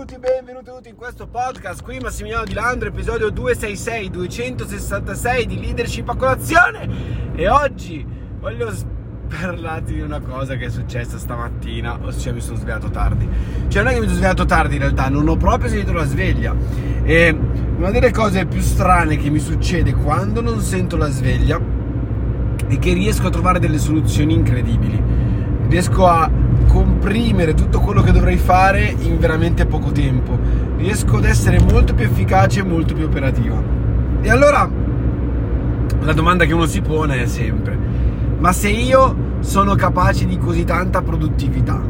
Benvenuti, benvenuti tutti in questo podcast. Qui Massimiliano Di Landro, episodio 266, 266 di leadership a colazione. E oggi voglio parlarti di una cosa che è successa stamattina, ossia mi sono svegliato tardi. Cioè non è che mi sono svegliato tardi in realtà, non ho proprio sentito la sveglia. E una delle cose più strane che mi succede quando non sento la sveglia è che riesco a trovare delle soluzioni incredibili. Riesco a comprimere tutto quello che dovrei fare in veramente poco tempo. Riesco ad essere molto più efficace e molto più operativa. E allora la domanda che uno si pone è sempre, ma se io sono capace di così tanta produttività,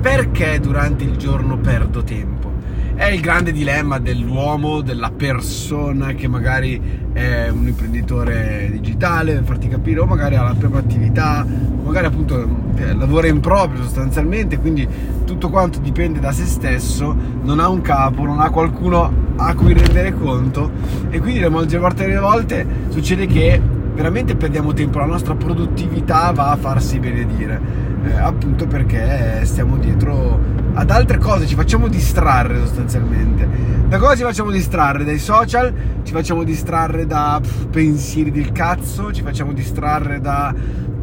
perché durante il giorno perdo tempo? È il grande dilemma dell'uomo, della persona che magari è un imprenditore digitale, per farti capire, o magari ha la propria attività, o magari appunto eh, lavora in proprio sostanzialmente, quindi tutto quanto dipende da se stesso, non ha un capo, non ha qualcuno a cui rendere conto e quindi la maggior parte delle volte succede che veramente perdiamo tempo, la nostra produttività va a farsi benedire, eh, appunto perché stiamo dietro ad altre cose, ci facciamo distrarre sostanzialmente. Da cosa ci facciamo distrarre? Dai social, ci facciamo distrarre da pff, pensieri del cazzo, ci facciamo distrarre da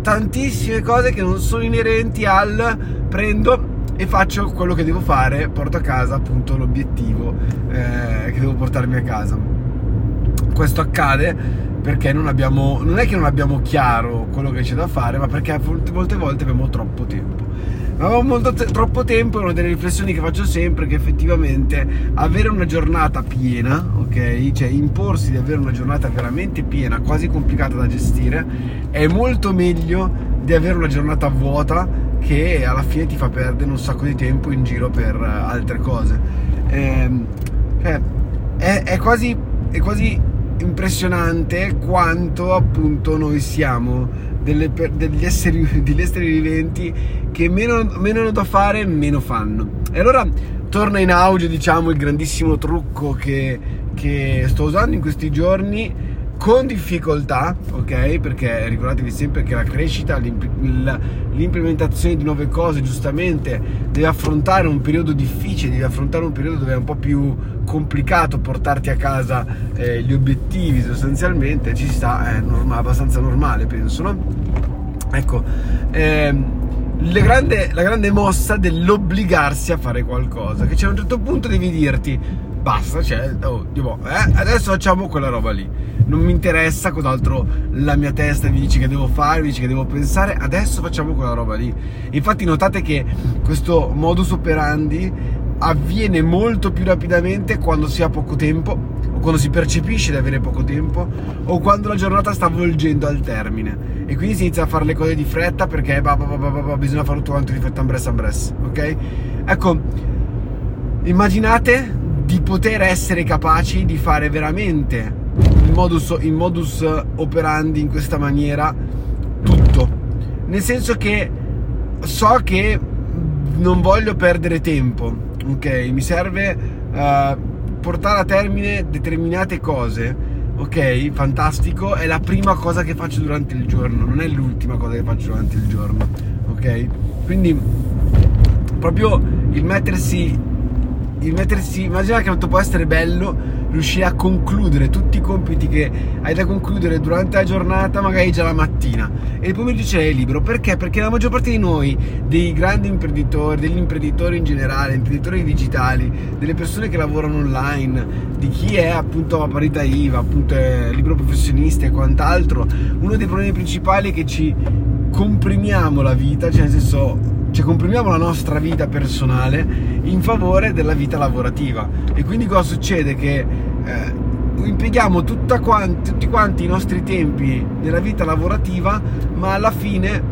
tantissime cose che non sono inerenti al prendo e faccio quello che devo fare, porto a casa appunto l'obiettivo eh, che devo portarmi a casa. Questo accade perché non abbiamo, non è che non abbiamo chiaro quello che c'è da fare, ma perché molte volte abbiamo troppo tempo. Avevo molto te- troppo tempo e una delle riflessioni che faccio sempre è che effettivamente avere una giornata piena, ok? Cioè imporsi di avere una giornata veramente piena, quasi complicata da gestire, è molto meglio di avere una giornata vuota che alla fine ti fa perdere un sacco di tempo in giro per altre cose. Ehm, cioè, è, è, quasi, è quasi impressionante quanto appunto noi siamo delle, degli, esseri, degli esseri viventi che meno, meno da fare meno fanno. E allora torna in auge diciamo il grandissimo trucco che, che sto usando in questi giorni con difficoltà, ok? Perché ricordatevi sempre che la crescita, l'implementazione di nuove cose, giustamente, deve affrontare un periodo difficile, deve affrontare un periodo dove è un po' più complicato portarti a casa eh, gli obiettivi sostanzialmente, ci sta, è norma, abbastanza normale, penso, no? Ecco, ehm, grande, la grande mossa dell'obbligarsi a fare qualcosa, che c'è a un certo punto devi dirti basta, cioè, oh, tipo, eh, adesso facciamo quella roba lì. Non mi interessa cos'altro la mia testa mi dice che devo fare, mi dice che devo pensare, adesso facciamo quella roba lì. Infatti notate che questo modus operandi avviene molto più rapidamente quando si ha poco tempo o quando si percepisce di avere poco tempo o quando la giornata sta volgendo al termine e quindi si inizia a fare le cose di fretta perché bah, bah, bah, bisogna farlo tutto quanto di fretta ambres ambres ok? ecco immaginate di poter essere capaci di fare veramente in modus, in modus operandi in questa maniera tutto. Nel senso che so che non voglio perdere tempo, ok? Mi serve uh, portare a termine determinate cose, ok? Fantastico, è la prima cosa che faccio durante il giorno, non è l'ultima cosa che faccio durante il giorno, ok? Quindi proprio il mettersi il mettersi, immagina quanto può essere bello riuscire a concludere tutti i compiti che hai da concludere durante la giornata, magari già la mattina, e il pomeriggio c'è libero. Perché? Perché la maggior parte di noi, dei grandi imprenditori, degli imprenditori in generale, imprenditori digitali, delle persone che lavorano online, di chi è appunto a parità IVA, appunto libero professionista e quant'altro, uno dei problemi principali è che ci comprimiamo la vita, cioè nel senso cioè comprimiamo la nostra vita personale in favore della vita lavorativa e quindi cosa succede? Che eh, impieghiamo quanti, tutti quanti i nostri tempi nella vita lavorativa ma alla fine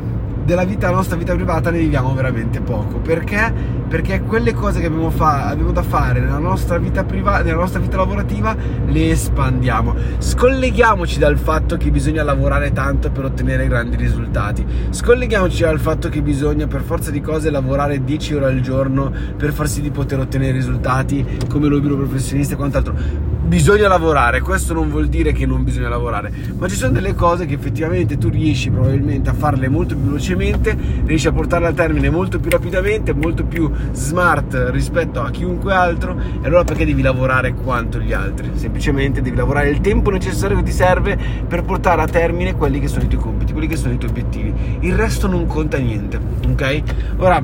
della vita, la nostra vita privata ne viviamo veramente poco. Perché? Perché quelle cose che abbiamo, fa- abbiamo da fare nella nostra vita privata, nella nostra vita lavorativa, le espandiamo. Scolleghiamoci dal fatto che bisogna lavorare tanto per ottenere grandi risultati. Scolleghiamoci dal fatto che bisogna per forza di cose lavorare 10 ore al giorno per far sì di poter ottenere risultati come lo libero professionista e quant'altro bisogna lavorare, questo non vuol dire che non bisogna lavorare, ma ci sono delle cose che effettivamente tu riesci probabilmente a farle molto più velocemente, riesci a portarle a termine molto più rapidamente, molto più smart rispetto a chiunque altro, e allora perché devi lavorare quanto gli altri? Semplicemente devi lavorare il tempo necessario che ti serve per portare a termine quelli che sono i tuoi compiti, quelli che sono i tuoi obiettivi. Il resto non conta niente, ok? Ora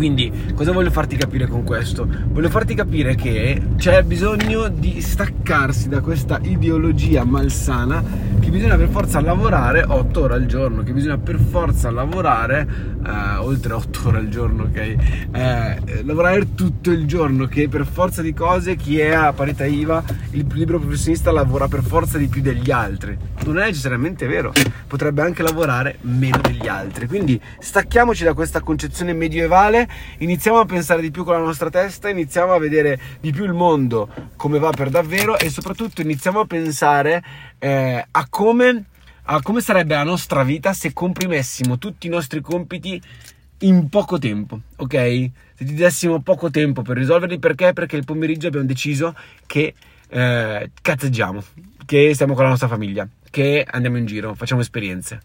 quindi, cosa voglio farti capire con questo? Voglio farti capire che c'è bisogno di staccarsi da questa ideologia malsana che bisogna per forza lavorare 8 ore al giorno, che bisogna per forza lavorare eh, oltre 8 ore al giorno, ok? Eh, lavorare tutto il giorno, che per forza di cose chi è a parità IVA, il libero professionista lavora per forza di più degli altri. Non è necessariamente vero, potrebbe anche lavorare meno degli altri. Quindi stacchiamoci da questa concezione medievale iniziamo a pensare di più con la nostra testa, iniziamo a vedere di più il mondo come va per davvero e soprattutto iniziamo a pensare eh, a come a come sarebbe la nostra vita se comprimessimo tutti i nostri compiti in poco tempo, ok? Se ti dessimo poco tempo per risolverli, perché? Perché il pomeriggio abbiamo deciso che eh, cazzeggiamo, che stiamo con la nostra famiglia, che andiamo in giro, facciamo esperienze.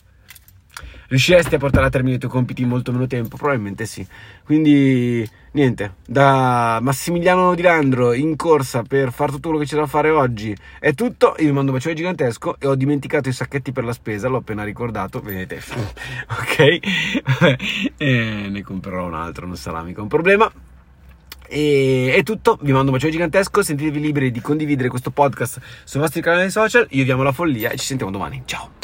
Riusciresti a portare a termine i tuoi compiti in molto meno tempo? Probabilmente sì. Quindi, niente, da Massimiliano Di Landro in corsa per fare tutto quello che c'è da fare oggi è tutto. Io vi mando un bacione gigantesco e ho dimenticato i sacchetti per la spesa, l'ho appena ricordato, vedete. ok? e ne comprerò un altro, non sarà mica un problema. E è tutto, vi mando un bacione gigantesco, sentitevi liberi di condividere questo podcast sui vostri canali social, io vi amo la follia e ci sentiamo domani, ciao!